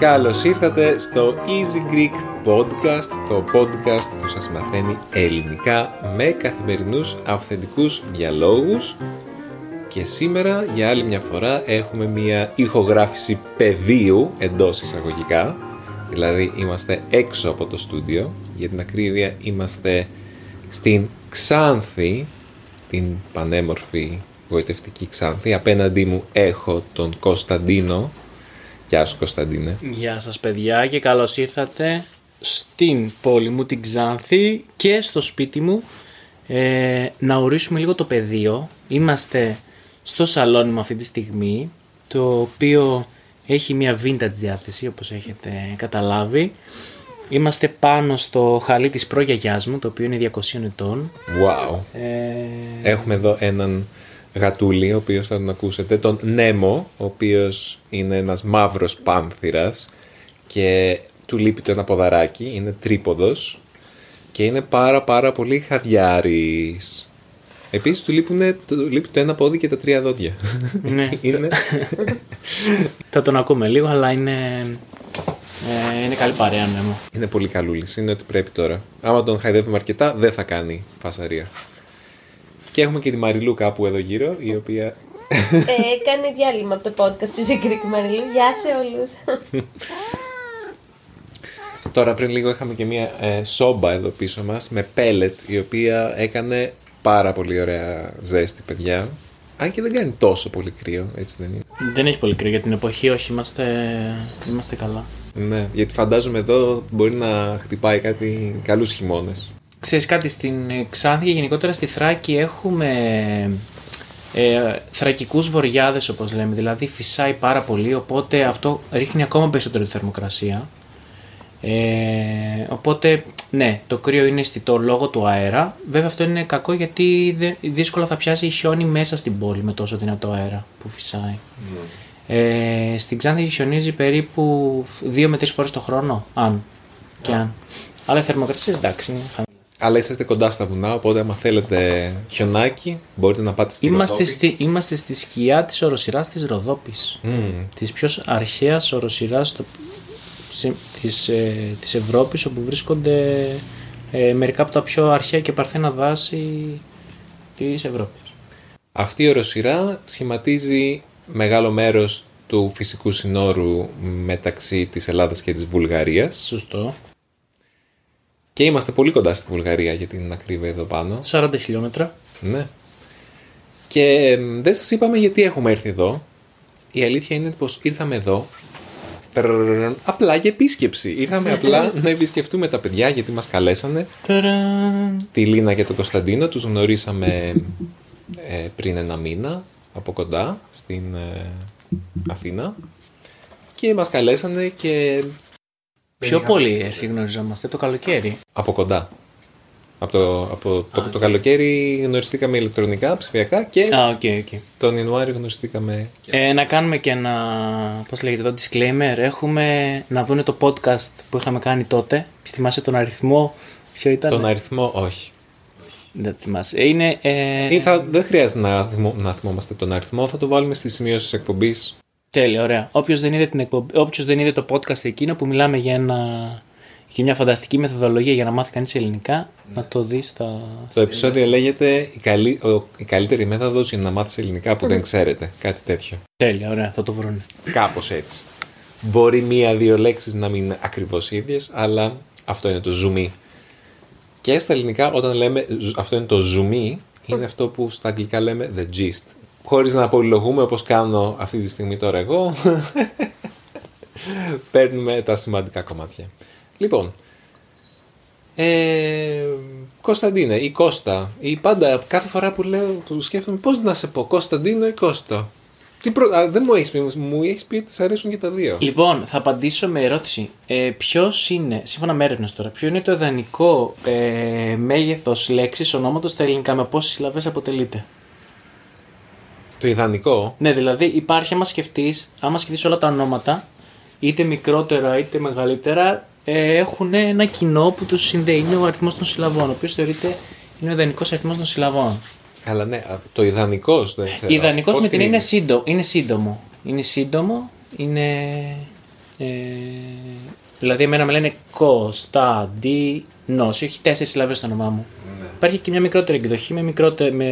Καλώς ήρθατε στο Easy Greek Podcast, το podcast που σας μαθαίνει ελληνικά με καθημερινούς αυθεντικούς διαλόγους και σήμερα για άλλη μια φορά έχουμε μια ηχογράφηση πεδίου εντός εισαγωγικά. Δηλαδή είμαστε έξω από το στούντιο. Για την ακρίβεια είμαστε στην Ξάνθη την πανέμορφη γοητευτική Ξάνθη. Απέναντί μου έχω τον Κωνσταντίνο. Γεια σου Κωνσταντίνε. Γεια σας παιδιά και καλώς ήρθατε στην πόλη μου την Ξάνθη και στο σπίτι μου. Ε, να ορίσουμε λίγο το πεδίο. Είμαστε στο σαλόνι μου αυτή τη στιγμή το οποίο έχει μια vintage διάθεση όπως έχετε καταλάβει. Είμαστε πάνω στο χαλί της προγιαγιάς μου το οποίο είναι 200 ετών. Wow. Ε, Έχουμε εδώ έναν γατούλη, ο οποίος θα τον ακούσετε, τον Νέμο, ο οποίος είναι ένας μαύρος πάνθυρας και του λείπει το ένα ποδαράκι, είναι τρίποδος και είναι πάρα πάρα πολύ χαδιάρης. Επίσης του, λείπουνε, του λείπει το ένα πόδι και τα τρία δόντια. ναι, είναι... θα τον ακούμε λίγο αλλά είναι, ε, είναι καλή παρέα ναι, μου. είναι πολύ καλούλης, είναι ότι πρέπει τώρα. Άμα τον χαϊδεύουμε αρκετά δεν θα κάνει φασαρία. Και έχουμε και τη Μαριλού κάπου εδώ γύρω, η οποία Ε, κάνει διάλειμμα από το podcast του Ζεκρίκ Μαριλού. Γεια σε όλους. Τώρα πριν λίγο είχαμε και μια ε, σόμπα εδώ πίσω μας με πέλετ η οποία έκανε πάρα πολύ ωραία ζέστη παιδιά. Αν και δεν κάνει τόσο πολύ κρύο, έτσι δεν είναι. Δεν έχει πολύ κρύο για την εποχή, όχι είμαστε, είμαστε καλά. Ναι, γιατί φαντάζομαι εδώ μπορεί να χτυπάει κάτι καλούς χειμώνες. Ξέρεις κάτι, στην ε, Ξάνθη και γενικότερα στη Θράκη έχουμε ε, θρακικούς βοριάδες όπως λέμε, δηλαδή φυσάει πάρα πολύ, οπότε αυτό ρίχνει ακόμα περισσότερο τη θερμοκρασία. Ε, οπότε, ναι, το κρύο είναι αισθητό λόγω του αέρα. Βέβαια αυτό είναι κακό γιατί δε- δύσκολα θα πιάσει χιόνι μέσα στην πόλη με τόσο δυνατό αέρα που φυσάει. Ε, στην Ξάνθη χιονίζει περίπου 2 με 3 φορές το χρόνο, αν και αν. Αλλά οι θερμοκρασίες εντάξει, είναι χαμηλές. Αλλά είσαστε κοντά στα βουνά, οπότε άμα θέλετε χιονάκι μπορείτε να πάτε στη Είμαστε Ροδόπη. στη, είμαστε στη σκιά της οροσυράς της Ροδόπης. Μμμ. Της πιο αρχαίας οροσυράς στο, σε- της, ε, της Ευρώπης όπου βρίσκονται ε, μερικά από τα πιο αρχαία και παρθένα δάση της Ευρώπης. Αυτή η οροσυρά σχηματίζει μεγάλο μέρος του φυσικού συνόρου μεταξύ της Ελλάδας και της Βουλγαρίας. Σωστό. Και είμαστε πολύ κοντά στη Βουλγαρία για την ακρίβεια εδώ πάνω. 40 χιλιόμετρα. Ναι. Και εμ, δεν σας είπαμε γιατί έχουμε έρθει εδώ. Η αλήθεια είναι πως ήρθαμε εδώ τρρρρρρρ, απλά για επίσκεψη. Ήρθαμε απλά να επισκεφτούμε τα παιδιά γιατί μας καλέσανε. Ταραν. Τη Λίνα και τον Κωνσταντίνο τους γνωρίσαμε ε, πριν ένα μήνα από κοντά στην ε, Αθήνα. Και μας καλέσανε και Πιο πολύ εσύ γνωριζόμαστε το καλοκαίρι. από κοντά. Από το, από το, το καλοκαίρι γνωριστήκαμε ηλεκτρονικά, ψηφιακά και Α, ok, ok. τον Ιανουάριο γνωριστήκαμε. Ε, να κάνουμε και ένα, πώς λέγεται εδώ, disclaimer. Έχουμε να δούνε το podcast που είχαμε κάνει τότε. Θυμάσαι τον αριθμό, ποιο ήταν. Τον αριθμό, όχι. Δεν θυμάσαι. Είναι, ε, Ή θα, δεν χρειάζεται να, θυμό, να θυμόμαστε τον αριθμό, θα το βάλουμε στη σημείωση της εκπομπής. Τέλεια, ωραία. Όποιος δεν, είδε την εκπομπή, όποιος δεν είδε το podcast εκείνο που μιλάμε για, ένα, για μια φανταστική μεθοδολογία για να μάθει κανείς ελληνικά, να το δει στα... Το επεισόδιο λέγεται η, καλή, ο, η καλύτερη μέθοδος για να μάθεις ελληνικά που δεν ξέρετε. Κάτι τέτοιο. Τέλεια, ωραία, θα το βρουν. Κάπως έτσι. Μπορεί μία-δύο λέξεις να μην είναι ακριβώς ίδιες, αλλά αυτό είναι το zoom. Και στα ελληνικά όταν λέμε ζ- αυτό είναι το zoom, είναι αυτό που στα αγγλικά λέμε the gist. Χωρίς να απολυλογούμε όπως κάνω αυτή τη στιγμή τώρα εγώ, παίρνουμε τα σημαντικά κομμάτια. Λοιπόν, ε, Κωνσταντίνε ή Κώστα ή πάντα κάθε φορά που λέω που σκέφτομαι πώς να σε πω Κωνσταντίνο ή Κώστα; Τι προ... Α, δεν μου έχεις πει, μου έχεις πει ότι σ' αρέσουν και τα δύο. Λοιπόν, θα απαντήσω με ερώτηση. Ε, Ποιος είναι, σύμφωνα με έρευνες τώρα, ποιο είναι το ιδανικό ε, μέγεθος λέξης ονόματος στα ελληνικά, με πόσες συλλαβές αποτελείται; Το ιδανικό; Ναι, δηλαδή υπάρχει, άμα σκεφτείς, άμα σκεφτείς όλα τα ονόματα, είτε μικρότερα είτε μεγαλύτερα, ε, έχουν ένα κοινό που του συνδέει. Είναι ο αριθμός των συλλαβών, ο οποίος θεωρείται είναι ο ιδανικός αριθμός των συλλαβών. Αλλά ναι, α, το ιδανικός δεν ξέρω. Ιδανικός Πώς με την κρίνεις; είναι σύντομο. Είναι σύντομο. Είναι σύντομο. Είναι. Ε, δηλαδή, εμένα με λένε Κωνσταντίνος. Έχει τέσσερις συλλαβές στο όνομά μου. Ναι. Υπάρχει και μια μικρότερη εκδοχή με, μικρότε, με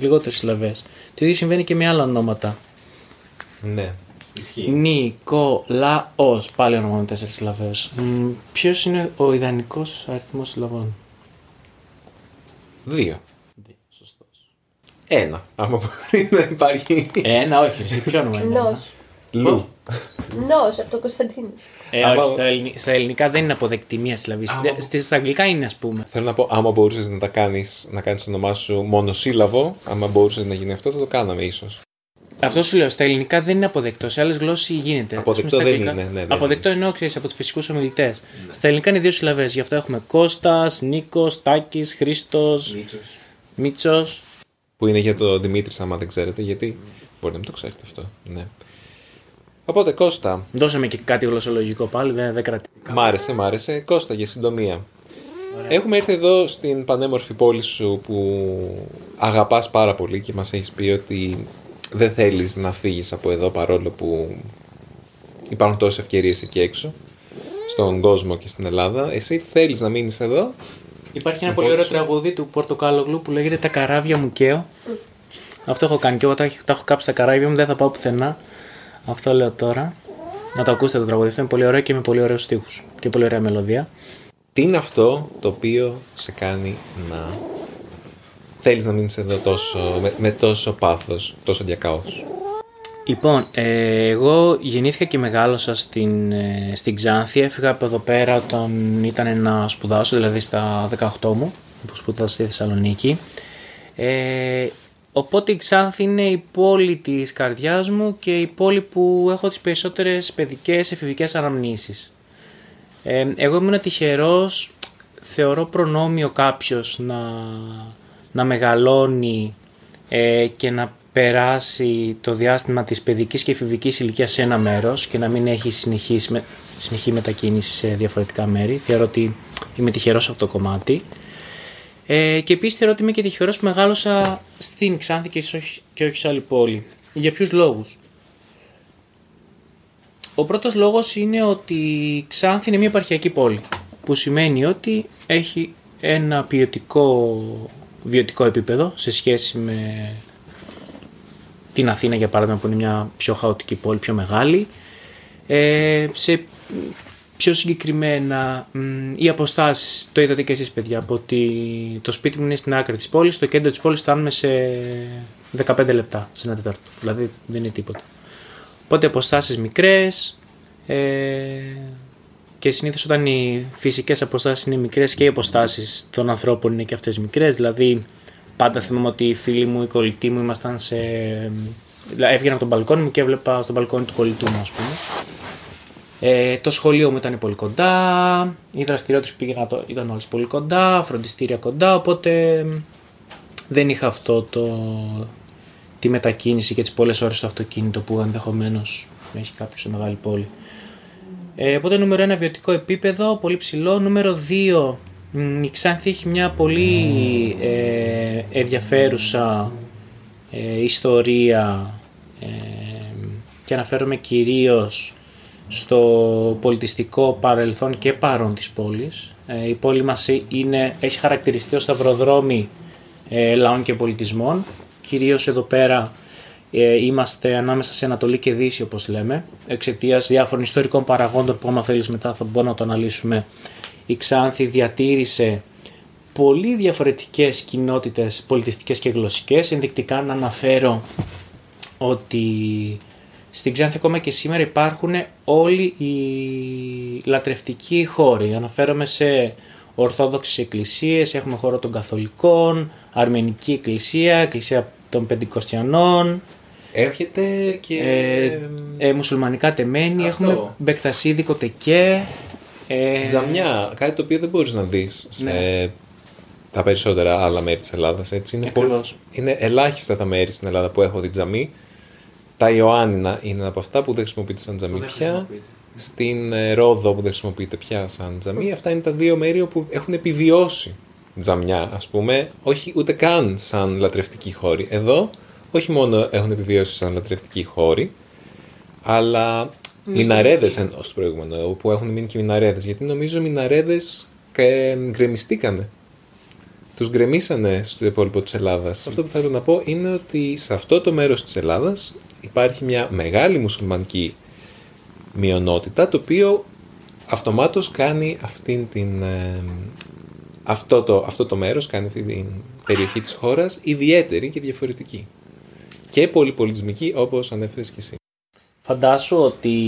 λιγότερες συλλαβές. Το ίδιο συμβαίνει και με άλλα ονόματα. Ναι. Ισχύει. Νικολάος. Πάλι όνομα με τέσσερις συλλαβές. Ποιος είναι ο ιδανικός αριθμός συλλαβών; Δύο. Σωστός. Ένα. Άμα μπορεί να υπάρχει. Ένα, όχι, εσύ ποιο όνομα είναι. ένα; Νος. Λου. Νος από τον Κωνσταντίνο. Ε, Άμα- όχι, στα, ελληνι- στα ελληνικά δεν είναι αποδεκτή μία συλλαβή. Άμα- Στη- Στα αγγλικά είναι, ας πούμε. Θέλω να πω, άμα μπορούσες να τα κάνεις, να κάνεις το όνομά σου μονοσύλλαβο, άμα μπορούσες να γίνει αυτό, θα το κάναμε ίσως. Αυτό σου λέω. Στα ελληνικά δεν είναι αποδεκτό. Σε άλλες γλώσσες γίνεται. Αποδεκτό Ας πούμε, στα δεν αγγλικά- είναι, ναι, δεν αποδεκτό εννοώ, ξέρεις, από τους φυσικούς ομιλητές. Στα ελληνικά είναι δύο συλλαβές. Γι' αυτό έχουμε Κώστας, Νίκος, Τάκης, Χρήστος, Μίτσος. Που είναι για το Δημήτρη, άμα δεν ξέρετε, γιατί μπορεί να μην το ξέρετε αυτό. Ναι. Οπότε, Κώστα, Δώσαμε και κάτι γλωσσολογικό πάλι, δεν, δεν κρατεί. μ' άρεσε, μ' άρεσε. Κώστα, για συντομία. Έχουμε έρθει εδώ στην πανέμορφη πόλη σου που αγαπάς πάρα πολύ και μας έχεις πει ότι δεν θέλεις να φύγεις από εδώ παρόλο που υπάρχουν τόσες ευκαιρίες εκεί έξω στον κόσμο και στην Ελλάδα. Εσύ θέλεις να μείνεις εδώ. Υπάρχει ένα Στην πολύ πόλη ωραίο σου. τραγούδι του Πορτοκάλογλου που λέγεται Τα καράβια μου καίω. Αυτό έχω κάνει και εγώ τα, έχ- τα έχω κάψει τα καράβια μου, δεν θα πάω πουθενά. Αυτό λέω τώρα. Να το ακούσετε το τραγούδι. Αυτό είναι πολύ ωραίο και με πολύ ωραίους στίχους και πολύ ωραία μελωδία. Τι είναι αυτό το οποίο σε κάνει να θέλεις να μείνεις εδώ τόσο, με, με τόσο πάθος, τόσο διακάος. Λοιπόν, ε, εγώ γεννήθηκα και μεγάλωσα στην, ε, στην Ξάνθη. Έφυγα από εδώ πέρα όταν ήταν να σπουδάσω, δηλαδή στα 18 μου, που σπούδασα στη Θεσσαλονίκη. Ε, οπότε η Ξάνθη είναι η πόλη της καρδιάς μου και η πόλη που έχω τις περισσότερες παιδικές εφηβικές αναμνήσεις. Ε, εγώ ήμουν τυχερός, θεωρώ προνόμιο κάποιος να, να μεγαλώνει ε, και να περάσει το διάστημα της παιδικής και εφηβικής ηλικίας σε ένα μέρος και να μην έχει συνεχής, με, συνεχή μετακίνηση σε διαφορετικά μέρη. Θεωρώ ότι είμαι τυχερός σε αυτό το κομμάτι. Ε, και επίσης θεωρώ ότι είμαι και τυχερός που μεγάλωσα στην Ξάνθη και όχι, και όχι σε άλλη πόλη. Για ποιους λόγους; Ο πρώτος λόγος είναι ότι η Ξάνθη είναι μια επαρχιακή πόλη, που σημαίνει ότι έχει ένα ποιοτικό βιωτικό επίπεδο σε σχέση με την Αθήνα για παράδειγμα που είναι μια πιο χαοτική πόλη, πιο μεγάλη. Ε, σε πιο συγκεκριμένα μ, οι αποστάσεις, το είδατε και εσείς παιδιά, από ότι το σπίτι μου είναι στην άκρη της πόλης, στο κέντρο της πόλης φτάνουμε σε 15 λεπτά, σε ένα τέταρτο, δηλαδή δεν είναι τίποτα. Οπότε αποστάσεις μικρές ε, και συνήθως όταν οι φυσικές αποστάσεις είναι μικρές και οι αποστάσεις των ανθρώπων είναι και αυτές μικρές, δηλαδή πάντα θυμάμαι ότι οι φίλοι μου, οι κολλητοί μου ήμασταν σε... δηλαδή, Έβγαινα από τον μπαλκόνι μου και έβλεπα στον μπαλκόνι του κολλητού μου, ας πούμε. Ε, το σχολείο μου ήταν πολύ κοντά, οι δραστηριότητες που πήγαινα το- ήταν όλες πολύ κοντά, φροντιστήρια κοντά, οπότε μ, δεν είχα αυτό το, τη μετακίνηση και τις πολλές ώρες στο αυτοκίνητο που ενδεχομένως έχει κάποιος σε μεγάλη πόλη. Ε, οπότε νούμερο ένα βιωτικό επίπεδο, πολύ ψηλό. Νούμερο δύο, μ, η Ξάνθη έχει μια πολύ ε, ενδιαφέρουσα ε, ιστορία ε, και αναφέρομαι κυρίως στο πολιτιστικό παρελθόν και παρόν της πόλης. Ε, η πόλη μας είναι, έχει χαρακτηριστεί ως σταυροδρόμι ε, λαών και πολιτισμών. Κυρίως εδώ πέρα ε, είμαστε ανάμεσα σε Ανατολή και Δύση όπως λέμε, εξαιτίας διάφορων ιστορικών παραγόντων που άμα θέλεις μετά θα μπορούμε να το αναλύσουμε. Η Ξάνθη διατήρησε πολύ διαφορετικές κοινότητες πολιτιστικές και γλωσσικές. Ενδεικτικά να αναφέρω ότι στην Ξάνθη ακόμα και σήμερα υπάρχουν όλοι οι λατρευτικοί χώροι. Αναφέρομαι σε Ορθόδοξες εκκλησίες, έχουμε χώρο των Καθολικών, Αρμενική εκκλησία, εκκλησία των Πεντηκοστιανών, Έρχεται και... ε, ε, μουσουλμανικά τεμένη, αυτό. έχουμε Μπεκτασίδικο τεκέ. Ε, Ζαμιά, κάτι το οποίο δεν μπορείς να δεις σε Ναι. τα περισσότερα άλλα μέρη της Ελλάδας. Έτσι. Είναι, πολύ- Ακριβώς. είναι ελάχιστα τα μέρη στην Ελλάδα που έχω την τζαμί. Τα Ιωάννινα είναι από αυτά που δεν χρησιμοποιείται σαν τζαμί πια. Στην ε, Ρόδο που δεν χρησιμοποιείται πια σαν τζαμί. Αυτά είναι τα δύο μέρη όπου έχουν επιβιώσει τζαμιά, ας πούμε, όχι ούτε καν σαν λατρευτικοί χώροι. Εδώ, όχι μόνο έχουν επιβιώσει σαν λατρευτικοί χώροι, αλλά μιναρέδες ενώ στο προηγούμενο, όπου έχουν μείνει και μιναρέδες. Γιατί νομίζω οι μιναρέδες ε, γκρεμιστήκανε. Τους γκρεμίσανε στο υπόλοιπο της Ελλάδας. Αυτό που θέλω να πω είναι ότι σε αυτό το μέρος της Ελλάδας υπάρχει μια μεγάλη μουσουλμανική μειονότητα, το οποίο αυτομάτως κάνει αυτήν την, ε, αυτό, το, αυτό το μέρος, κάνει αυτή την περιοχή της χώρας ιδιαίτερη και διαφορετική. Και πολυπολιτισμική όπως ανέφερες και εσύ. Φαντάσου ότι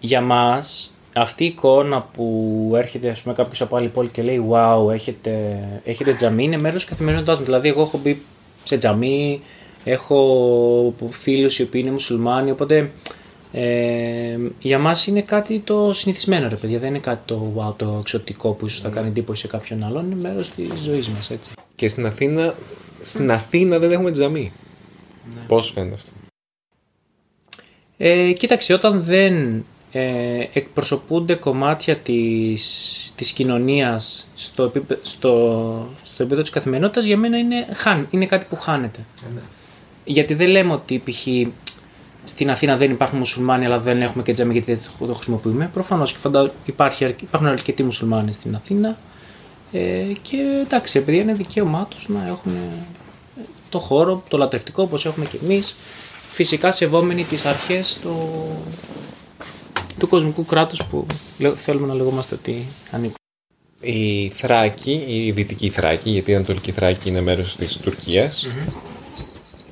για μας αυτή η εικόνα που έρχεται ας πούμε κάποιος από άλλη πόλη και λέει «Wow, έχετε, έχετε τζαμί» είναι μέρος της καθημερινότητάς μου. Δηλαδή εγώ έχω μπει σε τζαμί, έχω φίλους οι οποίοι είναι μουσουλμάνοι, οπότε ε, για μας είναι κάτι το συνηθισμένο ρε παιδιά, δεν είναι κάτι το wow, το εξωτικό που ίσως θα κάνει εντύπωση σε κάποιον άλλον, είναι μέρος της ζωής μας έτσι. Και στην Αθήνα, στην Αθήνα δεν έχουμε τζαμί. Πώς φαίνεται αυτό; Ε, κοίταξε, όταν δεν ε, εκπροσωπούνται κομμάτια της, της κοινωνίας στο, επίπε- στο, στο επίπεδο της καθημερινότητας, για μένα είναι, χάν, είναι κάτι που χάνεται. Γιατί δεν λέμε ότι π.χ. στην Αθήνα δεν υπάρχουν μουσουλμάνοι, αλλά δεν έχουμε και τζαμί γιατί δεν το χρησιμοποιούμε. Προφανώς και φαντα... υπάρχει, αρκ- υπάρχουν αρκετοί μουσουλμάνοι στην Αθήνα. Ε, και εντάξει, επειδή είναι δικαίωμά τους να έχουν το χώρο, το λατρευτικό όπως έχουμε και εμείς, φυσικά σεβόμενοι τις αρχές του, του κοσμικού κράτους που λέ- θέλουμε να λεγόμαστε ότι ανήκουν. Η Θράκη, η Δυτική Θράκη, γιατί η Ανατολική Θράκη είναι μέρος της τουρκιας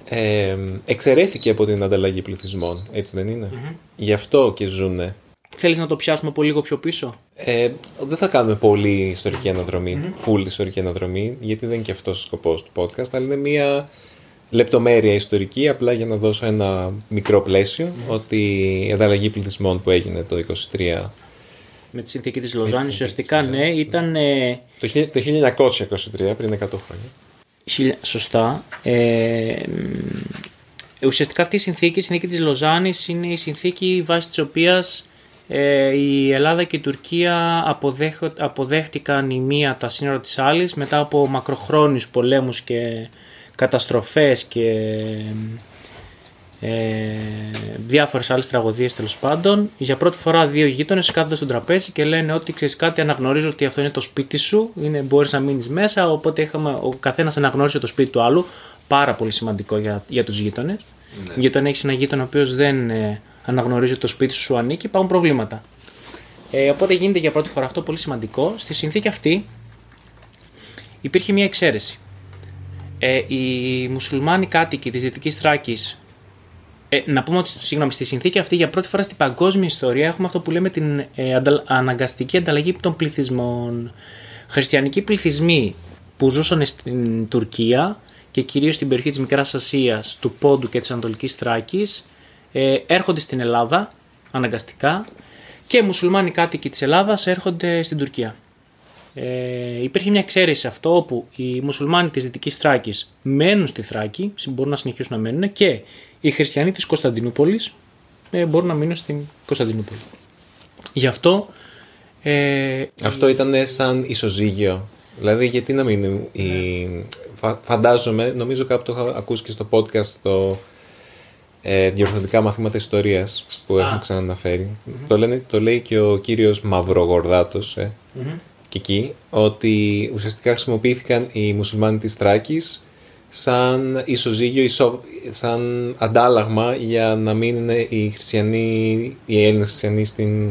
ε, εξαιρέθηκε από την ανταλλαγή πληθυσμών, έτσι δεν ειναι Γι' αυτό και ζουνε. Θέλεις να το πιάσουμε από λίγο πιο πίσω; Ε, δεν θα κάνουμε πολύ ιστορική αναδρομή, full ιστορική αναδρομή, γιατί δεν είναι και αυτός ο σκοπός του podcast, αλλά είναι μια λεπτομέρεια ιστορική, απλά για να δώσω ένα μικρό πλαίσιο, ότι η ανταλλαγή πληθυσμών που έγινε το 23, Με τη συνθήκη της Λοζάνης συνθήκη ουσιαστικά της ναι, ήταν ε, το, χι- το 1923, πριν 100 χρόνια. χιλια- σωστά. Ε, μ, ουσιαστικά αυτή η συνθήκη, η συνθήκη της Λοζάνης είναι η συνθήκη βάσει της οποίας ε, η Ελλάδα και η Τουρκία αποδέχ- αποδέχτηκαν η μία τα σύνορα της άλλης μετά από μακροχρόνιους πολέμους και καταστροφές και ε, διάφορες άλλες τραγωδίες τέλος πάντων. Για πρώτη φορά δύο γείτονες κάθονται στον τραπέζι και λένε ότι ξέρεις κάτι αναγνωρίζω ότι αυτό είναι το σπίτι σου, είναι, μπορείς να μείνεις μέσα, οπότε είχαμε, ο καθένας αναγνώρισε το σπίτι του άλλου, πάρα πολύ σημαντικό για, για τους γείτονες. Γιατί όταν έχεις ένα γείτονα ο οποίος δεν ε, αναγνωρίζει ότι το σπίτι σου σου ανήκει, υπάρχουν προβλήματα. Ε, οπότε γίνεται για πρώτη φορά αυτό πολύ σημαντικό. Στη συνθήκη αυτή υπήρχε μια εξαίρεση. Ε, οι μουσουλμάνοι κάτοικοι της Δυτικής Θράκης ε, να πούμε ότι συγγνώμη, στη συνθήκη αυτή για πρώτη φορά στην παγκόσμια ιστορία έχουμε αυτό που λέμε την ε, ανταλ- αναγκαστική ανταλλαγή των πληθυσμών. Χριστιανικοί πληθυσμοί που ζούσαν στην Τουρκία και κυρίως στην περιοχή της Μικράς Ασίας, του Πόντου και της Ανατολικής Θράκης ε, έρχονται στην Ελλάδα αναγκαστικά και μουσουλμάνοι κάτοικοι της Ελλάδας έρχονται στην Τουρκία. Ε, υπήρχε μια εξαίρεση σε αυτό όπου οι μουσουλμάνοι της Δυτικής Θράκης μένουν στη Θράκη, μπορούν να συνεχίσουν να μένουν και οι χριστιανοί της Κωνσταντινούπολης ε, μπορούν να μείνουν στην Κωνσταντινούπολη. Γι' αυτό ε, Αυτό ήταν σαν ισοζύγιο. Δηλαδή, γιατί να μην. Η... φα- Φαντάζομαι, νομίζω κάπου το είχα ακούσει και στο podcast το ε, διορθωτικά μαθήματα ιστορίας που έχουν ξαναναφέρει. Το, λένε, το λέει και ο κύριος Μαυρογορδάτος ε, και εκεί, ότι ουσιαστικά χρησιμοποιήθηκαν οι μουσουλμάνοι της Θράκης σαν ισοζύγιο, ισο, σαν αντάλλαγμα για να μείνουν οι χριστιανοί, οι Έλληνες χριστιανοί στην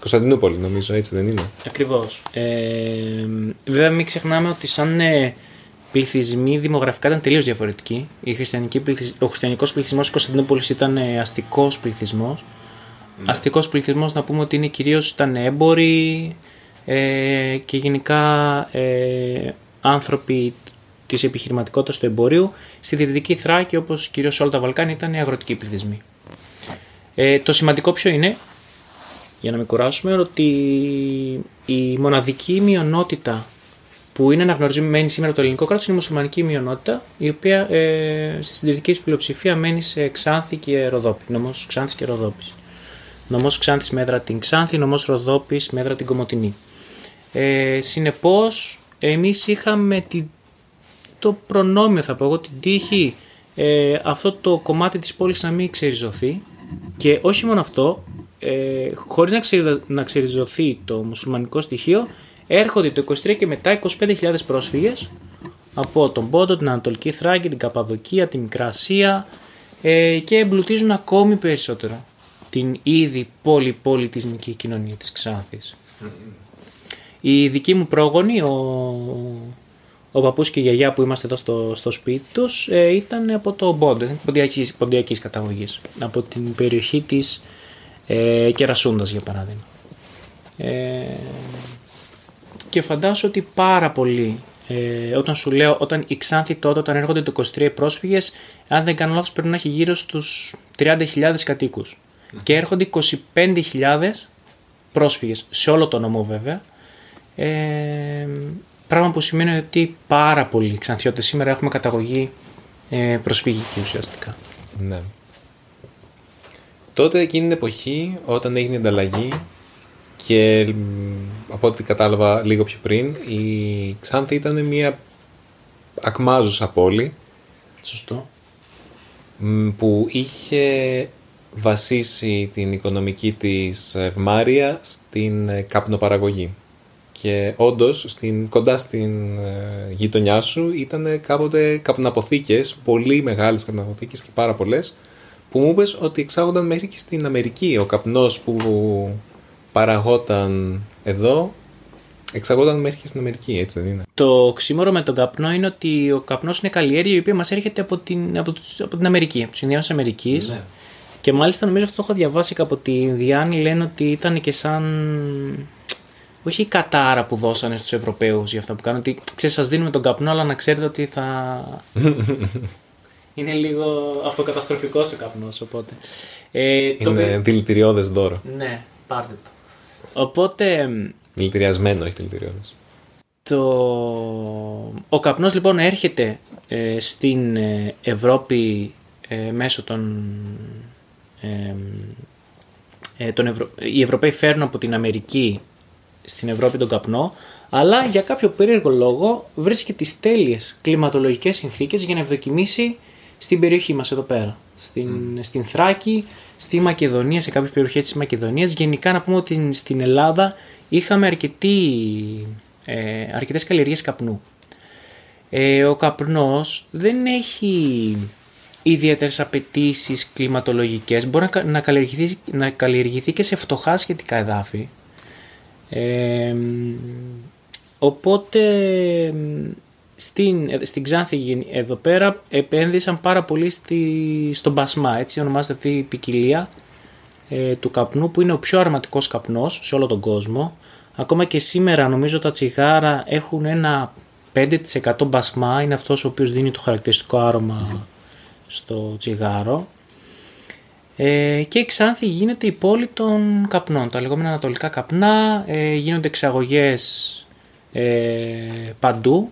Κωνσταντινούπολη, νομίζω, έτσι δεν είναι. Ακριβώς. Ε, βέβαια μην ξεχνάμε ότι σαν ε, πληθυσμοί δημογραφικά ήταν τελείως διαφορετικοί. Η χριστιανική πληθυσ... Ο χριστιανικός πληθυσμός της Κωνσταντινούπολης ήταν ε, αστικός πληθυσμός. Αστικός πληθυσμός να πούμε ότι είναι κυρίως ήταν έμποροι ε, και γενικά ε, άνθρωποι της επιχειρηματικότητας του εμπορίου. Στη Δυτική Θράκη όπως κυρίως σε όλα τα Βαλκάνια ήταν αγροτικοί πληθυσμοί. Ε, το σημαντικό ποιο είναι, για να μην κουράσουμε, ότι η μοναδική μειονότητα που είναι αναγνωρισμένη σήμερα από το ελληνικό κράτος, είναι η μουσουλμανική μειονότητα, η οποία ε, στη συντηρητική πλειοψηφία μένει σε Ξάνθη και Ροδόπη. Νομός Ξάνθης και Ροδόπης. Νομός Ξάνθης μέτρα την Ξάνθη, νομός Ροδόπης μέτρα την Κομωτινή. Ε, Συνεπώς, εμείς είχαμε τη, το προνόμιο, θα πω εγώ, την τύχη ε, αυτό το κομμάτι της πόλης να μην ξεριζωθεί και όχι μόνο αυτό, ε, χωρίς να, ξερι, να ξεριζωθεί το μουσουλμανικό στοιχείο, έρχονται το 23 και μετά 25.000 πρόσφυγες από τον Πόντο, την Ανατολική Θράκη, την Καπαδοκία, την Μικρά Ασία ε, και εμπλουτίζουν ακόμη περισσότερο την ήδη πολυπολιτισμική κοινωνία της Ξάνθης. Η δική μου πρόγονη, ο, ο παππούς και η γιαγιά που είμαστε εδώ στο, στο σπίτι τους ε, ήταν από το Μπόντο, ποντιακής, ποντιακής καταγωγής, από την περιοχή της ε, Κερασούντας για παράδειγμα. Ε, και φαντάσου ότι πάρα πολύ ε, όταν σου λέω, όταν η Ξάνθη τότε, όταν έρχονται το 23 πρόσφυγες, αν δεν κάνω λάθος πρέπει να έχει γύρω στους 30.000 κατοίκους. Και έρχονται 25.000 πρόσφυγες, σε όλο το νομό βέβαια. Ε, πράγμα που σημαίνει ότι πάρα πολλοί Ξανθιώτες σήμερα έχουμε καταγωγή ε, προσφυγική ουσιαστικά. Ναι. Τότε εκείνη την εποχή όταν έγινε η ανταλλαγή και από ό,τι κατάλαβα λίγο πιο πριν η Ξάνθη ήταν μια ακμάζουσα πόλη Σωστό. που είχε βασίσει την οικονομική της ευμάρεια στην ε, καπνοπαραγωγή. Και όντως στην, κοντά στην ε, γειτονιά σου ήταν κάποτε καπναποθήκες, πολύ μεγάλες καπναποθήκες και πάρα πολλές, που μου είπες ότι εξάγονταν μέχρι και στην Αμερική. Ο καπνός που παραγόταν εδώ εξαγόταν μέχρι και στην Αμερική, έτσι δεν είναι. Το ξύμορο με τον καπνό είναι ότι ο καπνός είναι καλλιέργεια η οποία μας έρχεται από την, από, τους- από την Αμερική, από τους Ινδιάνους της Αμερικής. Ναι. Και μάλιστα νομίζω αυτό το έχω διαβάσει και από τη Ινδιάνη λένε ότι ήταν και σαν... Όχι η κατάρα που δώσανε στους Ευρωπαίους για αυτά που κάνουν. Ότι ξέρεις σας δίνουμε τον καπνό αλλά να ξέρετε ότι θα... είναι λίγο αυτοκαταστροφικός ο καπνός οπότε... Ε, το Είναι πε- δηλητηριώδες δώρο. Ναι, πάρτε το. Οπότε Δηλητηριασμένο, όχι δηλητηριώδες. το... ο καπνός λοιπόν έρχεται ε, στην ε, Ευρώπη ε, μέσω των... ε, ε, των Ευρω... Οι Ευρωπαίοι φέρνουν από την Αμερική στην Ευρώπη τον καπνό, αλλά για κάποιο περίεργο λόγο βρίσκει τις τέλειες κλιματολογικές συνθήκες για να ευδοκιμήσει στην περιοχή μας εδώ πέρα. Στην, στην Θράκη, στη Μακεδονία, σε κάποιες περιοχές της Μακεδονίας. Γενικά να πούμε ότι στην Ελλάδα είχαμε αρκετή, ε, αρκετές καλλιεργίες καπνού. Ε, ο καπνός δεν έχει ιδιαίτερες απαιτήσεις κλιματολογικές. Μπορεί να, κα- να, καλλιεργηθεί, να καλλιεργηθεί και σε φτωχά σχετικά εδάφη. Ε, οπότε μ, στην, ε, στην Ξάνθη γεν- εδώ πέρα επένδυσαν πάρα πολύ στη, στον Πασμά, έτσι ονομάζεται αυτή η ποικιλία ε, του καπνού που είναι ο πιο αρωματικός καπνός σε όλο τον κόσμο. Ακόμα και σήμερα νομίζω τα τσιγάρα έχουν ένα 5% μπασμά, είναι αυτός ο οποίος δίνει το χαρακτηριστικό άρωμα στο τσιγάρο. Ε, και η Ξάνθη γίνεται η πόλη των καπνών, τα λεγόμενα ανατολικά καπνά, ε, γίνονται εξαγωγές ε, παντού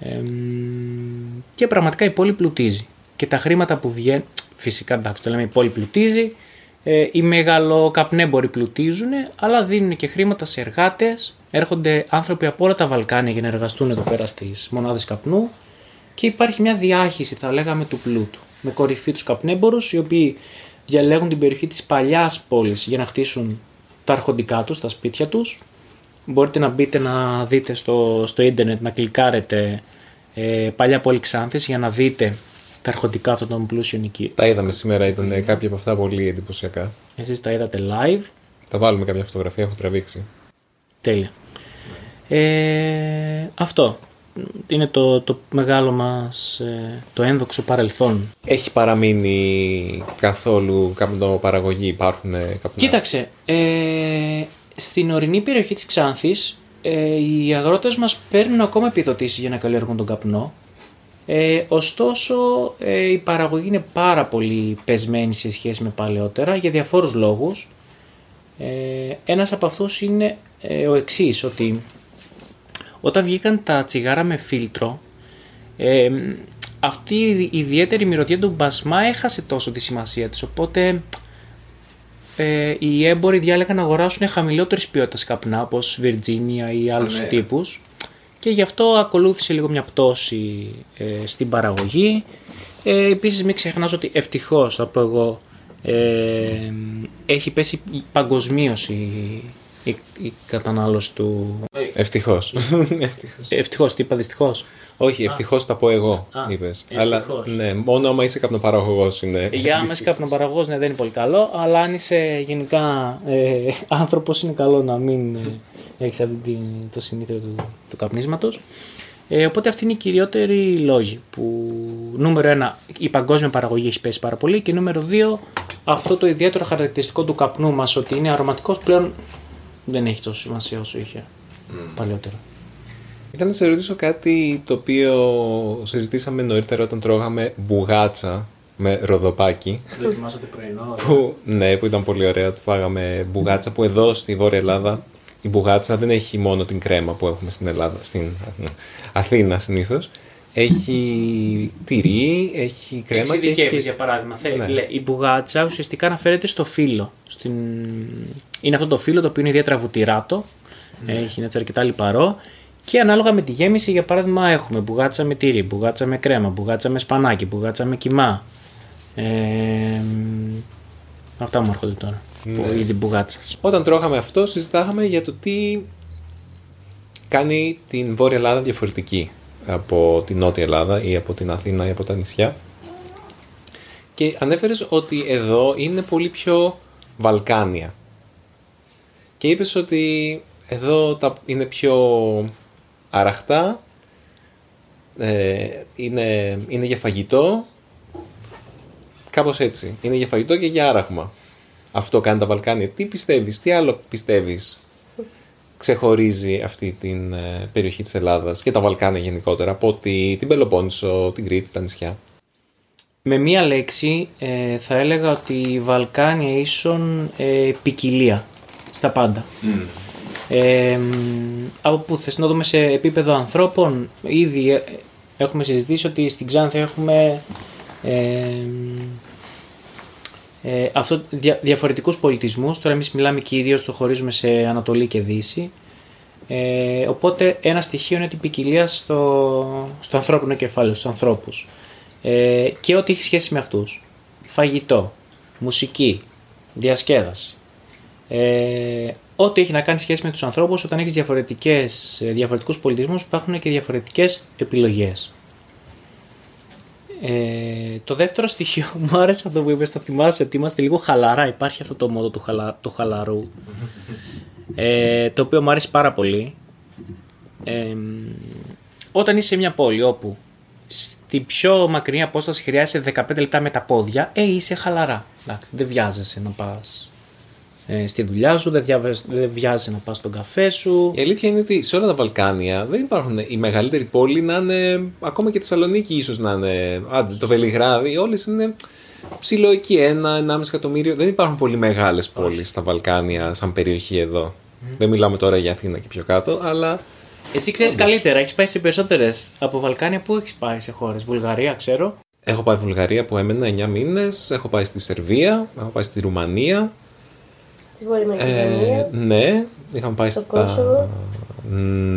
ε, μ, και πραγματικά η πόλη πλουτίζει. Και τα χρήματα που βγαίνουν, φυσικά εντάξει το λέμε η πόλη πλουτίζει, ε, οι μεγαλοκαπνέμποροι πλουτίζουν, αλλά δίνουν και χρήματα σε εργάτες, έρχονται άνθρωποι από όλα τα Βαλκάνια για να εργαστούν εδώ πέρα στις μονάδες καπνού και υπάρχει μια διάχυση θα λέγαμε του πλούτου με κορυφή τους καπνέμπορους οι οποίοι διαλέγουν την περιοχή της παλιάς πόλης για να χτίσουν τα αρχοντικά τους, τα σπίτια τους. Μπορείτε να μπείτε να δείτε στο, στο ίντερνετ, να κλικάρετε ε, παλιά πόλη Ξάνθης για να δείτε τα αρχοντικά αυτών των πλούσιων εκεί. Τα είδαμε σήμερα, ήταν κάποια από αυτά πολύ εντυπωσιακά. Εσείς τα είδατε live. Θα βάλουμε κάποια φωτογραφία, έχω τραβήξει. Τέλεια. Ε, αυτό είναι το, το μεγάλο μας, ε, το ένδοξο παρελθόν. Έχει παραμείνει καθόλου καπνοπαραγωγή, υπάρχουν καπνά. Κοίταξε, ε, στην ορεινή περιοχή της Ξάνθης ε, οι αγρότες μας παίρνουν ακόμα επιδοτήσεις για να καλλιεργούν τον καπνό. Ε, ωστόσο ε, η παραγωγή είναι πάρα πολύ πεσμένη σε σχέση με παλαιότερα για διαφόρους λόγους. Ε, ένας από αυτούς είναι ε, ο εξής, ότι όταν βγήκαν τα τσιγάρα με φίλτρο, ε, αυτή η ιδιαίτερη μυρωδιά του μπασμά έχασε τόσο τη σημασία της, οπότε ε, οι έμποροι διάλεγαν να αγοράσουν χαμηλότερης ποιότητας καπνά, όπως Virginia ή άλλους ναι. τύπους, και γι' αυτό ακολούθησε λίγο μια πτώση ε, στην παραγωγή. Ε, επίσης μην ξεχνάς ότι ευτυχώς, θα πω εγώ, ε, έχει πέσει παγκοσμίως η, η, η κατανάλωση του... Ευτυχώς. Ευτυχώς, τι είπα δυστυχώς; Όχι, ευτυχώς τα πω εγώ, Α, είπες. ευτυχώς. Αλλά ναι, μόνο άμα είσαι καπνοπαραγωγός είναι. Για άμα είσαι καπνοπαραγωγός, ναι, δεν είναι πολύ καλό, αλλά αν είσαι γενικά ε, άνθρωπος, είναι καλό να μην ε, έχεις αυτή την, το συνήθειο του, του καπνίσματος. Ε, οπότε αυτή είναι οι κυριότεροι λόγοι που νούμερο ένα η παγκόσμια παραγωγή έχει πέσει πάρα πολύ και νούμερο δύο αυτό το ιδιαίτερο χαρακτηριστικό του καπνού μας ότι είναι αρωματικός πλέον δεν έχει τόσο σημασία όσο είχε παλιότερα. Ήταν να σε ρωτήσω κάτι το οποίο συζητήσαμε νωρίτερα όταν τρώγαμε μπουγάτσα με ροδοπάκι. Δοκιμάσατε πρωινό. Που, ναι, που ήταν πολύ ωραία. Του φάγαμε μπουγάτσα που εδώ στη Βόρεια Ελλάδα η μπουγάτσα δεν έχει μόνο την κρέμα που έχουμε στην Ελλάδα, στην Αθήνα συνήθως. Έχει τυρί, έχει κρέμα και Εξειδικεύεις, έχει... για παράδειγμα. Θέλει, Ναι. λέει, η μπουγάτσα ουσιαστικά αναφέρεται στο φύλλο. Στην... Είναι αυτό το φύλλο το οποίο είναι ιδιαίτερα βουτυράτο. Ναι. Έχει έτσι αρκετά λιπαρό. Και ανάλογα με τη γέμιση, για παράδειγμα, έχουμε μπουγάτσα με τυρί, μπουγάτσα με κρέμα, μπουγάτσα με σπανάκι, μπουγάτσα με κιμά. Ε, μ, αυτά μου έρχονται τώρα. Ναι. Που είδη μπουγάτσας. Όταν τρώγαμε αυτό συζητάγαμε για το τι κάνει την Βόρεια Ελλάδα διαφορετική από την Νότια Ελλάδα ή από την Αθήνα ή από τα νησιά. Και ανέφερες ότι εδώ είναι πολύ πιο Βαλκάνια. Και είπες ότι εδώ τα είναι πιο αραχτά, ε, είναι, είναι για φαγητό, κάπως έτσι. Είναι για φαγητό και για άραγμα. Αυτό κάνει τα Βαλκάνια. Τι πιστεύεις, τι άλλο πιστεύεις ξεχωρίζει αυτή την ε, περιοχή της Ελλάδας και τα Βαλκάνια γενικότερα από τη, την Πελοπόννησο, την Κρήτη, τα νησιά; Με μία λέξη ε, θα έλεγα ότι η Βαλκάνια ίσον ε, ποικιλία στα πάντα. Ε, μ, από που θες να δούμε σε επίπεδο ανθρώπων, ήδη ε, έχουμε συζητήσει ότι στην Ξάνθη έχουμε ε, μ, ε, αυτό, δια, διαφορετικούς πολιτισμούς. Τώρα εμείς μιλάμε κυρίως, το χωρίζουμε σε Ανατολή και Δύση. Ε, οπότε ένα στοιχείο είναι την ποικιλία στο, στο ανθρώπινο κεφάλαιο, στους ανθρώπους. Ε, και ό,τι έχει σχέση με αυτούς. Φαγητό, μουσική, διασκέδαση. Ε, ό,τι έχει να κάνει σχέση με τους ανθρώπους όταν έχεις διαφορετικές, ε, διαφορετικούς πολιτισμούς υπάρχουν και διαφορετικές επιλογές. Ε, το δεύτερο στοιχείο μου άρεσε αυτό που είπες, θα θυμάσαι ότι είμαστε λίγο χαλαρά. Υπάρχει αυτό το μόδο του, χαλα, του χαλαρού. Ε, το οποίο μου άρεσε πάρα πολύ. Ε, όταν είσαι σε μια πόλη όπου στη πιο μακρινή απόσταση χρειάζεσαι 15 λεπτά με τα πόδια, ε, είσαι χαλαρά. Εντάξει, δεν βιάζεσαι να πας ε, στη δουλειά σου, δεν, διάβες- δεν βιάζεσαι να πας στον καφέ σου. Η αλήθεια είναι ότι σε όλα τα Βαλκάνια δεν υπάρχουν η μεγαλύτερη πόλη να είναι, ακόμα και τη Θεσσαλονίκη ίσως να είναι, άντε, το Βελιγράδι, όλες είναι ψηλό εκεί, ένα, ενάμιση εκατομμύριο. Δεν υπάρχουν πολύ μεγάλες πόλεις στα Βαλκάνια σαν περιοχή εδώ. Δεν μιλάμε τώρα για Αθήνα και πιο κάτω, αλλά Εσύ ξέρεις καλύτερα, έχεις πάει σε περισσότερες από Βαλκάνια. Πού έχεις πάει σε χώρες, Βουλγαρία, ξέρω. έχω πάει Βουλγαρία που έμενα 9 μήνες, έχω πάει στη Σερβία, έχω πάει στη Ρουμανία, Στη Βόρεια Ε, Μακεδονία. ναι, είχαμε πάει Στο στα... Κόσοβο.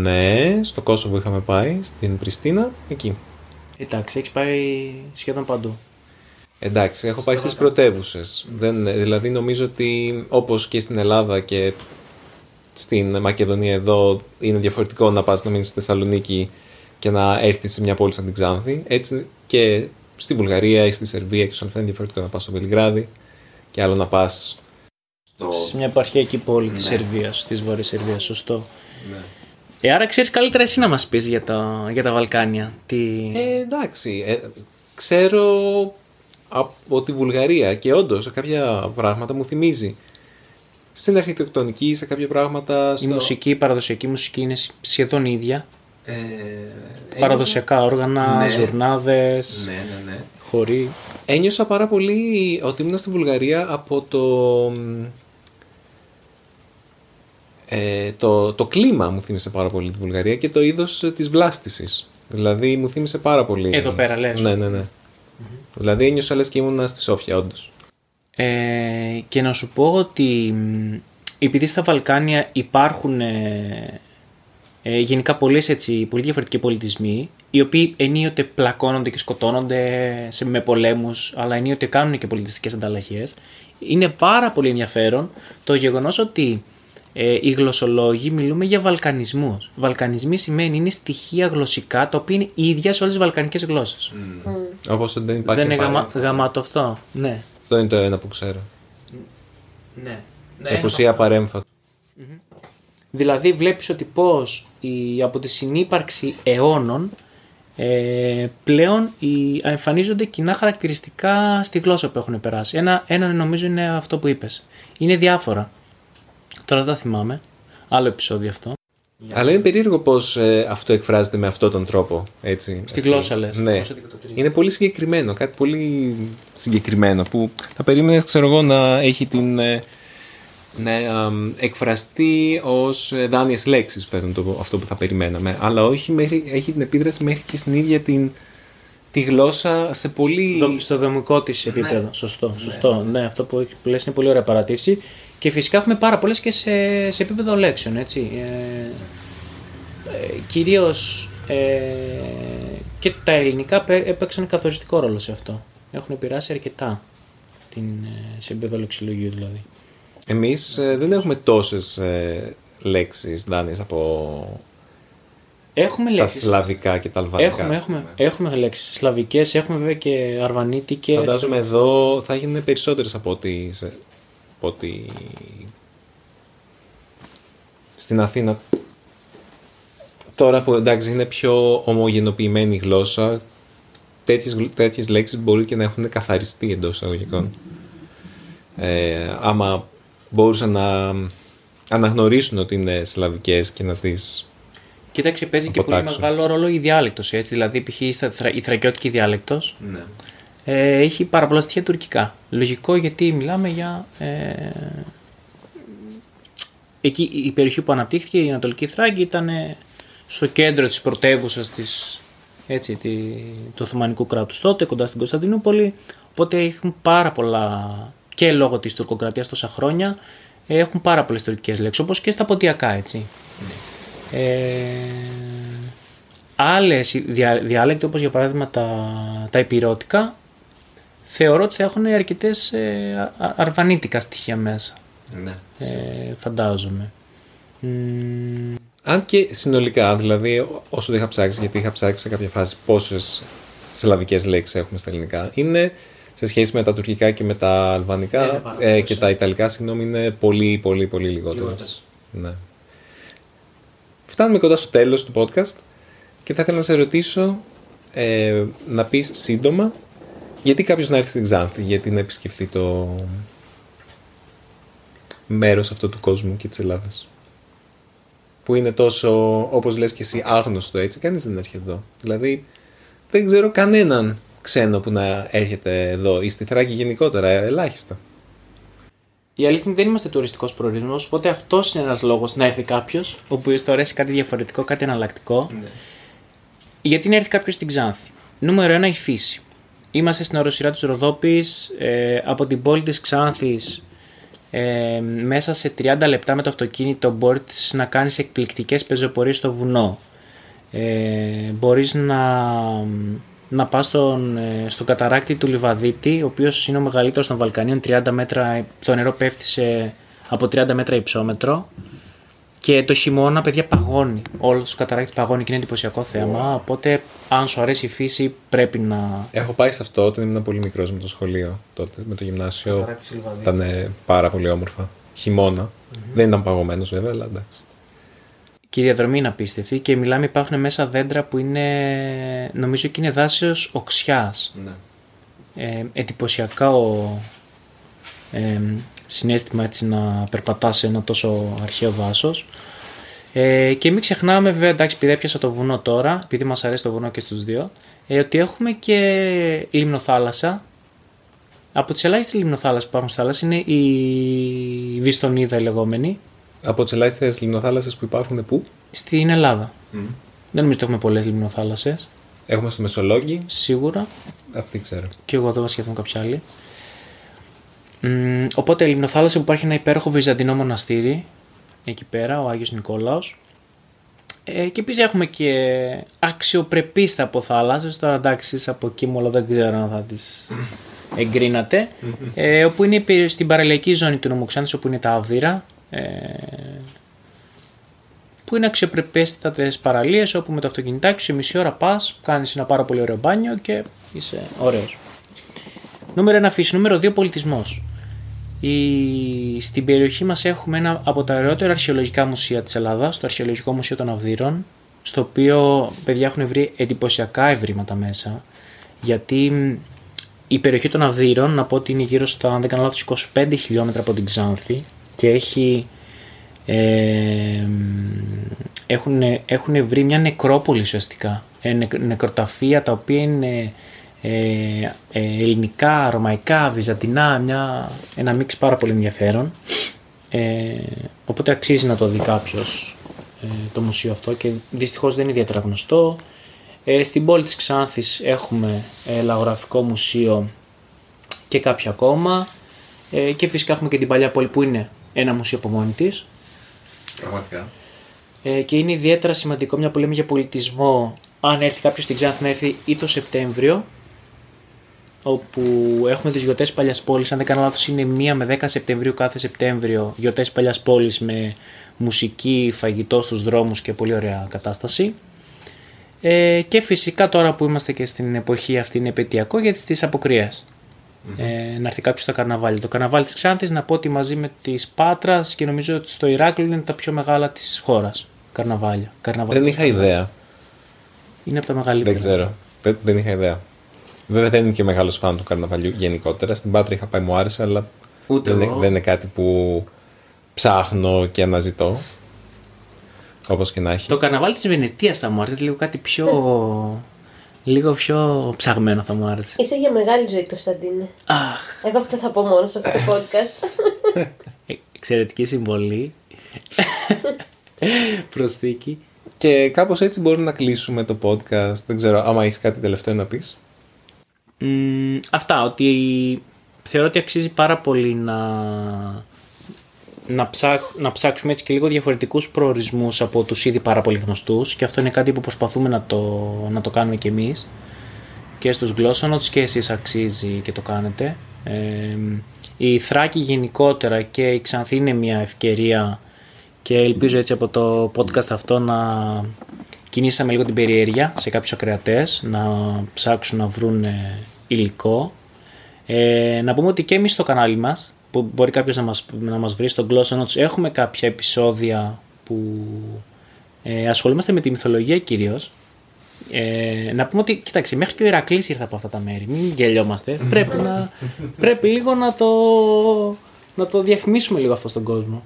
Ναι, στο Κόσοβο είχαμε πάει, στην Πριστίνα, εκεί. Εντάξει, έχεις πάει σχεδόν παντού. Εντάξει, έχω πάει στις πρωτεύουσες. Δηλαδή νομίζω ότι όπως και στην Ελλάδα και στην Μακεδονία εδώ είναι διαφορετικό να πας να μείνεις στη Θεσσαλονίκη και να έρθεις σε μια πόλη σαν την Ξάνθη. Έτσι και στη Βουλγαρία ή στη Σερβία και στον είναι διαφορετικό να πας στο Βελιγράδι και άλλο να πας στο... Σε μια επαρχιακή πόλη της Σερβίας, της Βόρειας Σερβίας, σωστό. Ε, άρα ξέρεις καλύτερα εσύ να μας πεις για, τα- για τα Βαλκάνια. Τι... Ε, εντάξει, ε, ξέρω από τη Βουλγαρία και όντως σε κάποια πράγματα μου θυμίζει. Στην αρχιτεκτονική, σε κάποια πράγματα. Η Στο... μουσική, η παραδοσιακή μουσική είναι σχεδόν ίδια. Ε, Παραδοσιακά όργανα, Ναι. ζουρνάδες, Ναι, ναι, ναι. χωρί. Ένιωσα πάρα πολύ ότι ήμουν στη Βουλγαρία από το. Ε, το, το κλίμα μου θύμισε πάρα πολύ τη Βουλγαρία και το είδος ε, της βλάστησης. Δηλαδή μου θύμισε πάρα πολύ. Εδώ πέρα λες. Ναι, ναι, ναι. Δηλαδή ένιωσα λες και ήμουνα στη Σόφια όντως. Ε, και να σου πω ότι μ, επειδή στα Βαλκάνια υπάρχουν ε, ε, γενικά πολλές έτσι, πολύ διαφορετικοί πολιτισμοί οι οποίοι ενίοτε πλακώνονται και σκοτώνονται σε, με πολέμους αλλά ενίοτε κάνουν και πολιτιστικές ανταλλαγές είναι πάρα πολύ ενδιαφέρον το γεγονός ότι ε, οι γλωσσολόγοι μιλούμε για βαλκανισμούς. Βαλκανισμοί σημαίνει είναι στοιχεία γλωσσικά τα οποία είναι ίδια σε όλες τις βαλκανικές γλώσσες. Όπως δεν υπάρχει Δεν είναι γαμα, παρέμφατο. γαμάτο αυτό. Ναι. Αυτό είναι το ένα που ξέρω. ναι. ναι Επουσία παρέμφατο. Δηλαδή βλέπεις ότι πώς η, από τη συνύπαρξη αιώνων ε, πλέον οι, εμφανίζονται κοινά χαρακτηριστικά στη γλώσσα που έχουν περάσει. Ένα, ένα νομίζω είναι αυτό που είπες. Είναι διάφορα. Τώρα δεν τα θυμάμαι. Άλλο επεισόδιο αυτό. Αλλά είναι περίεργο πώς ε, αυτό εκφράζεται με αυτόν τον τρόπο. Έτσι. Στη γλώσσα λες. Ναι. πώς αντικατοπτρίζεται. Είναι πολύ συγκεκριμένο, κάτι πολύ συγκεκριμένο που θα περίμενες, ξέρω εγώ, να έχει την... ε, να αμ, εκφραστεί ως ε, δάνειες λέξεις, παίρνουν το, αυτό που θα περιμέναμε. Αλλά όχι, μέχρι, έχει την επίδραση μέχρι και στην ίδια την, τη γλώσσα σε πολύ... Δο- στο δομικό της επίπεδο. Σωστό. σωστό. Ναι. αυτό που, που λες είναι πολύ ωραία παρατήρηση. Και φυσικά έχουμε πάρα πολλές και σε, σε επίπεδο λέξεων. Έτσι. Ε, ε, κυρίως ε, και τα ελληνικά πέ- έπαιξαν καθοριστικό ρόλο σε αυτό. Έχουν επηρεάσει αρκετά την, ε, σε επίπεδο λεξιλογίου δηλαδή. Εμείς ε, δεν έχουμε τόσες ε, λέξεις δάνειες από Έχουμε τα λέξεις. σλαβικά και τα αλβανικά. Έχουμε, ας πούμε. έχουμε, έχουμε λέξεις σλαβικές, έχουμε βέβαια και αρβανίτικες. Φαντάζομαι εδώ θα γίνουν περισσότερες από ό,τι, σε- από ό,τι στην Αθήνα. Τώρα που εντάξει είναι πιο ομογενοποιημένη η γλώσσα, τέτοιες, γλ- τέτοιες λέξεις μπορεί και να έχουν καθαριστεί εντός εισαγωγικών. Ε, άμα μπορούσαν να αναγνωρίσουν ότι είναι σλαβικές και να τις... Κοίταξε, παίζει και πολύ αποτάξουν. μεγάλο ρόλο η διάλεκτος, έτσι. Δηλαδή, π.χ. η, θρα- η θρακιώτικη διάλεκτος Ναι. Ε, έχει πάρα πολλά στοιχεία τουρκικά. Λογικό γιατί μιλάμε για. Ε, εκεί η περιοχή που αναπτύχθηκε, η Ανατολική Θράκη, ήταν ε, στο κέντρο της πρωτεύουσας της, έτσι, τη, του Οθωμανικού κράτους τότε, κοντά στην Κωνσταντινούπολη. Οπότε έχουν πάρα πολλά, και λόγω της τουρκοκρατίας τόσα χρόνια, ε, έχουν πάρα πολλές τουρκικές λέξεις, όπως και στα ποντιακά, έτσι. Ε, άλλες δια, διάλεκτοι όπως για παράδειγμα τα, τα υπηρώτικα θεωρώ ότι θα έχουν αρκετές ε, α- α- αρβανίτικα στοιχεία μέσα ναι. ε, φαντάζομαι Μ, Αν και συνολικά, δηλαδή όσο το είχα ψάξει, γιατί είχα ψάξει σε κάποια φάση πόσες σλαβικές λέξεις έχουμε στα ελληνικά, είναι σε σχέση με τα τουρκικά και με τα αλβανικά Είναι πάρα ε, πολλές, και ε. τα ιταλικά, συγγνώμη, είναι πολύ, πολύ, πολύ λιγότερες. Λιγότερες. Ναι. Φτάνουμε κοντά στο τέλος του podcast και θα ήθελα να σε ρωτήσω ε, να πεις σύντομα γιατί κάποιος να έρθει στην Ξάνθη, γιατί να επισκεφτεί το μέρος αυτό του κόσμου και της Ελλάδας που είναι τόσο, όπως λες και εσύ, άγνωστο έτσι, κανείς δεν έρχεται εδώ. Δηλαδή, δεν ξέρω κανέναν ξένο που να έρχεται εδώ ή στη Θράκη γενικότερα, ε, ελάχιστα. η αλήθεια είναι ότι δεν είμαστε τουριστικός προορισμός οπότε αυτός είναι ένας λόγος να έρθει κάποιος, όπου θα αρέσει κάτι διαφορετικό, κάτι εναλλακτικό Γιατί να έρθει κάποιος στην Ξάνθη. Νούμερο 1 η φύση. Είμαστε στην οροσυρά της Ροδόπης, ε, από την πόλη της Ξάνθης ε, μέσα σε 30 λεπτά με το αυτοκίνητο μπορείς να κάνεις εκπληκτικές πεζοπορίες στο βουνό. Ε, μπορείς να, να πας στον, ε, στον καταράκτη του Λιβαδίτη, ο οποίος είναι ο μεγαλύτερος των Βαλκανίων, 30 μέτρα, το νερό πέφτει σε, από 30 μέτρα υψόμετρο. Και το χειμώνα, παιδιά, παγώνει. Όλο ο καταράκτη παγώνει και είναι εντυπωσιακό θέμα. Οπότε, αν σου αρέσει η φύση, πρέπει να. Έχω πάει σε αυτό όταν ήμουν πολύ μικρός με το σχολείο τότε, με το γυμνάσιο. Καταρράκτης Λιβαδίου. Ήταν ε, πάρα πολύ όμορφα. Χειμώνα. Δεν ήταν παγωμένος βέβαια, αλλά εντάξει. Και η διαδρομή είναι απίστευτη. Και μιλάμε, υπάρχουν μέσα δέντρα που είναι. Νομίζω και είναι δάσεως οξιάς. Ναι. Ε, εντυπωσιακό ε, συνέστημα έτσι να περπατάς σε ένα τόσο αρχαίο δάσος. Ε, και μην ξεχνάμε βέβαια, εντάξει, επειδή έπιασα το βουνό τώρα, επειδή μας αρέσει το βουνό και στους δύο, ε, ότι έχουμε και λιμνοθάλασσα. Από τις ελάχιστες λιμνοθάλασσες που υπάρχουν στη θάλασσα είναι η Βιστονίδα η λεγόμενη, Από τις ελάχιστες λιμνοθάλασσες που υπάρχουν πού; Στην Ελλάδα. Δεν νομίζω ότι έχουμε πολλές λιμνοθάλασσες. Έχουμε στο Μεσολόγγι. Σίγουρα. Αυτή ξέρω. Και εγώ εδώ σκέφτομαι κάποια άλλη. Μ, οπότε, λιμνοθάλασσα που υπάρχει ένα υπέροχο βυζαντινό μοναστήρι. Εκεί πέρα, ο Άγιος Νικόλαος. Ε, και επίσης έχουμε και αξιοπρεπείς από θάλασσες. Τώρα εντάξει, εσείς από εκεί μόνο δεν ξέρω αν θα τις εγκρίνατε. ε, όπου είναι η- στην παραλιακή ζώνη του νομού Ξάνθης, όπου είναι τα Αβδύρα. Ε, που είναι αξιοπρεπέστατες παραλίες όπου με το αυτοκινητάκι σου σε μισή ώρα πας, κάνεις ένα πάρα πολύ ωραίο μπάνιο και είσαι ωραίος. Νούμερο 1 φύση. Νούμερο 2 πολιτισμός. Η... Στην περιοχή μας έχουμε ένα από τα ωραιότερα αρχαιολογικά μουσεία της Ελλάδας, το Αρχαιολογικό Μουσείο των Αυδείρων, στο οποίο παιδιά έχουν βρει εντυπωσιακά ευρήματα μέσα, γιατί μ, η περιοχή των Αυδείρων, να πω ότι είναι γύρω στα, αν δεν κάνω λάθος, 25 χιλιόμετρα από την Ξάνθη και έχει ε, έχουν, έχουν βρει μια νεκρόπολη ουσιαστικά. Ε, νεκ- νεκροταφεία τα οποία είναι ε, ε, ελληνικά, ρωμαϊκά, βυζαντινά, μια, ένα μίξ πάρα πολύ ενδιαφέρον. Ε, οπότε αξίζει να το δει κάποιος το μουσείο αυτό και δυστυχώς δεν είναι ιδιαίτερα γνωστό. Ε, στην πόλη της Ξάνθης έχουμε ε, λαγογραφικό μουσείο και κάποια ακόμα. Ε, και φυσικά έχουμε και την παλιά πόλη που είναι ένα μουσείο από μόνη της. Πραγματικά. Ε, και είναι ιδιαίτερα σημαντικό, μια που λέμε για πολιτισμό, αν έρθει κάποιος στην Ξάνθη να έρθει ή το Σεπτέμβριο, όπου έχουμε τις γιορτές Παλιάς Πόλης, αν δεν κάνω λάθος είναι 1 με 10 Σεπτεμβρίου κάθε Σεπτέμβριο, γιορτές Παλιάς Πόλης με μουσική, φαγητό στους δρόμους και πολύ ωραία κατάσταση. Ε, και φυσικά τώρα που είμαστε και στην εποχή αυτή είναι επαιτειακό για τις αποκριές. Ε, να έρθει κάποιος στο καρναβάλι. Το καρναβάλι της Ξάνθης, να πω ότι μαζί με τη Πάτρας και νομίζω ότι στο Ηράκλειο είναι τα πιο μεγάλα της χώρας. Καρναβάλια. Καρναβάλι Δεν της είχα Πάτρας. ιδέα. Είναι από τα μεγαλύτερα. Δεν ξέρω. Δεν, δεν είχα ιδέα. Βέβαια δεν είμαι και μεγάλος φαν του καρναβαλιού γενικότερα. Στην Πάτρα είχα πάει, μου άρεσε, αλλά Ούτε δεν, εγώ. είναι, δεν είναι κάτι που ψάχνω και αναζητώ. Όπως και να έχει. Το καρναβάλι της Βενετίας θα μου άρεσε λίγο κάτι πιο. λίγο πιο ψαγμένο θα μου άρεσε. Είσαι για μεγάλη ζωή, Κωνσταντίνε. Αχ, Εγώ αυτό θα πω μόνο σε αυτό το podcast. ε, εξαιρετική συμβολή. Προσθήκη. Και κάπως έτσι μπορούμε να κλείσουμε το podcast. Δεν ξέρω, άμα έχεις κάτι τελευταίο να πεις. Μ, αυτά, ότι θεωρώ ότι αξίζει πάρα πολύ να, να, ψάξ, να ψάξουμε έτσι και λίγο διαφορετικούς προορισμούς από τους ήδη πάρα πολύ γνωστούς και αυτό είναι κάτι που προσπαθούμε να το, να το κάνουμε κι εμείς και στους Glossonotes και εσείς αξίζει και το κάνετε. Ε, η Θράκη γενικότερα και η Ξανθή είναι μια ευκαιρία και ελπίζω έτσι από το podcast αυτό να κινήσαμε λίγο την περιέργεια σε κάποιους ακροατές να ψάξουν να βρουν ε, υλικό. Ε, να πούμε ότι και εμείς στο κανάλι μας που μπορεί κάποιος να μας, να μας βρει στο Gloss Notes έχουμε κάποια επεισόδια που ε, ασχολούμαστε με τη μυθολογία κυρίως ε, να πούμε ότι, κοιτάξτε, μέχρι και ο Ηρακλής ήρθε από αυτά τα μέρη. Μην γελιόμαστε. πρέπει, να, πρέπει λίγο να το, να το διαφημίσουμε λίγο αυτό στον κόσμο.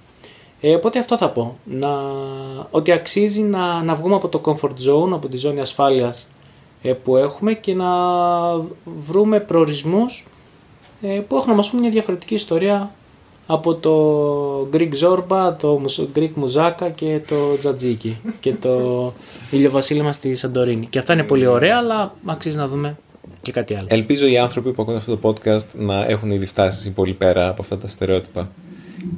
Ε, οπότε αυτό θα πω. Να, ότι αξίζει να, να βγούμε από το comfort zone, από τη ζώνη ασφάλειας ε, που έχουμε και να βρούμε προορισμούς ε, που έχουν να μας πούν μια διαφορετική ιστορία από το Greek Zorba, το Μουσ- Greek Muzaka και το Τζατζίκι και το ηλιοβασίλεμα στη Σαντορίνη. Και αυτά είναι πολύ ωραία, αλλά αξίζει να δούμε και κάτι άλλο. Ελπίζω οι άνθρωποι που ακούνε αυτό το podcast να έχουν ήδη φτάσει πολύ πέρα από αυτά τα στερεότυπα.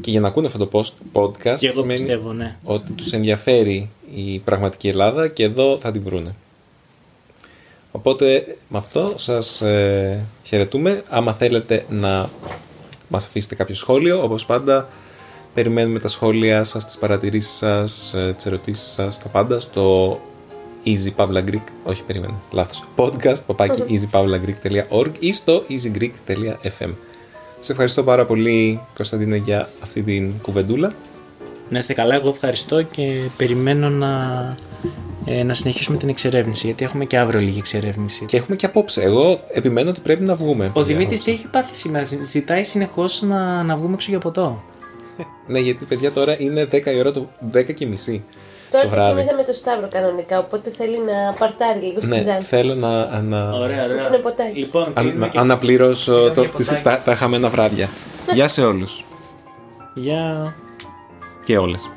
Και για να ακούνε αυτό το post- podcast και εγώ σημαίνει πιστεύω, ναι. ότι τους ενδιαφέρει η πραγματική Ελλάδα και εδώ θα την βρούνε. Οπότε με αυτό σας ε, χαιρετούμε. Άμα θέλετε να μας αφήσετε κάποιο σχόλιο, όπως πάντα περιμένουμε τα σχόλια σας, τις παρατηρήσεις σας, ε, τις ερωτήσεις σας, τα πάντα στο Easy Pavla Greek, όχι περίμενε, λάθος, podcast παπάκι easypavlagreek.org ή στο easygreek.fm. Σε ευχαριστώ πάρα πολύ Κωνσταντίνε για αυτή την κουβεντούλα. Να είστε καλά, εγώ ευχαριστώ και περιμένω να, ε, να συνεχίσουμε την εξερεύνηση, γιατί έχουμε και αύριο λίγη εξερεύνηση. Και έχουμε και απόψε. Εγώ επιμένω ότι πρέπει να βγούμε. Ο παιδιά, Δημήτρης τι απόψε. έχει πάθει σήμερα, Ζη- ζητάει συνεχώς να, να βγούμε έξω για ποτό. Ναι, γιατί παιδιά τώρα είναι 10 η ώρα το 10 και μισή. Τώρα το θα βράδυ. κοιμίζα με το Σταύρο κανονικά, οπότε θέλει να παρτάρει λίγο στην Ναι, Ξάνθη. θέλω να, να Ωραία, ωραία. Έχουν ποτάκι. Λοιπόν, αν- κλείνουμε να και- αναπληρώσω Σιγά το, μια τις- ποτάκι. τα, τα χαμένα βράδια. Γεια σε όλους. Γεια. Και όλες.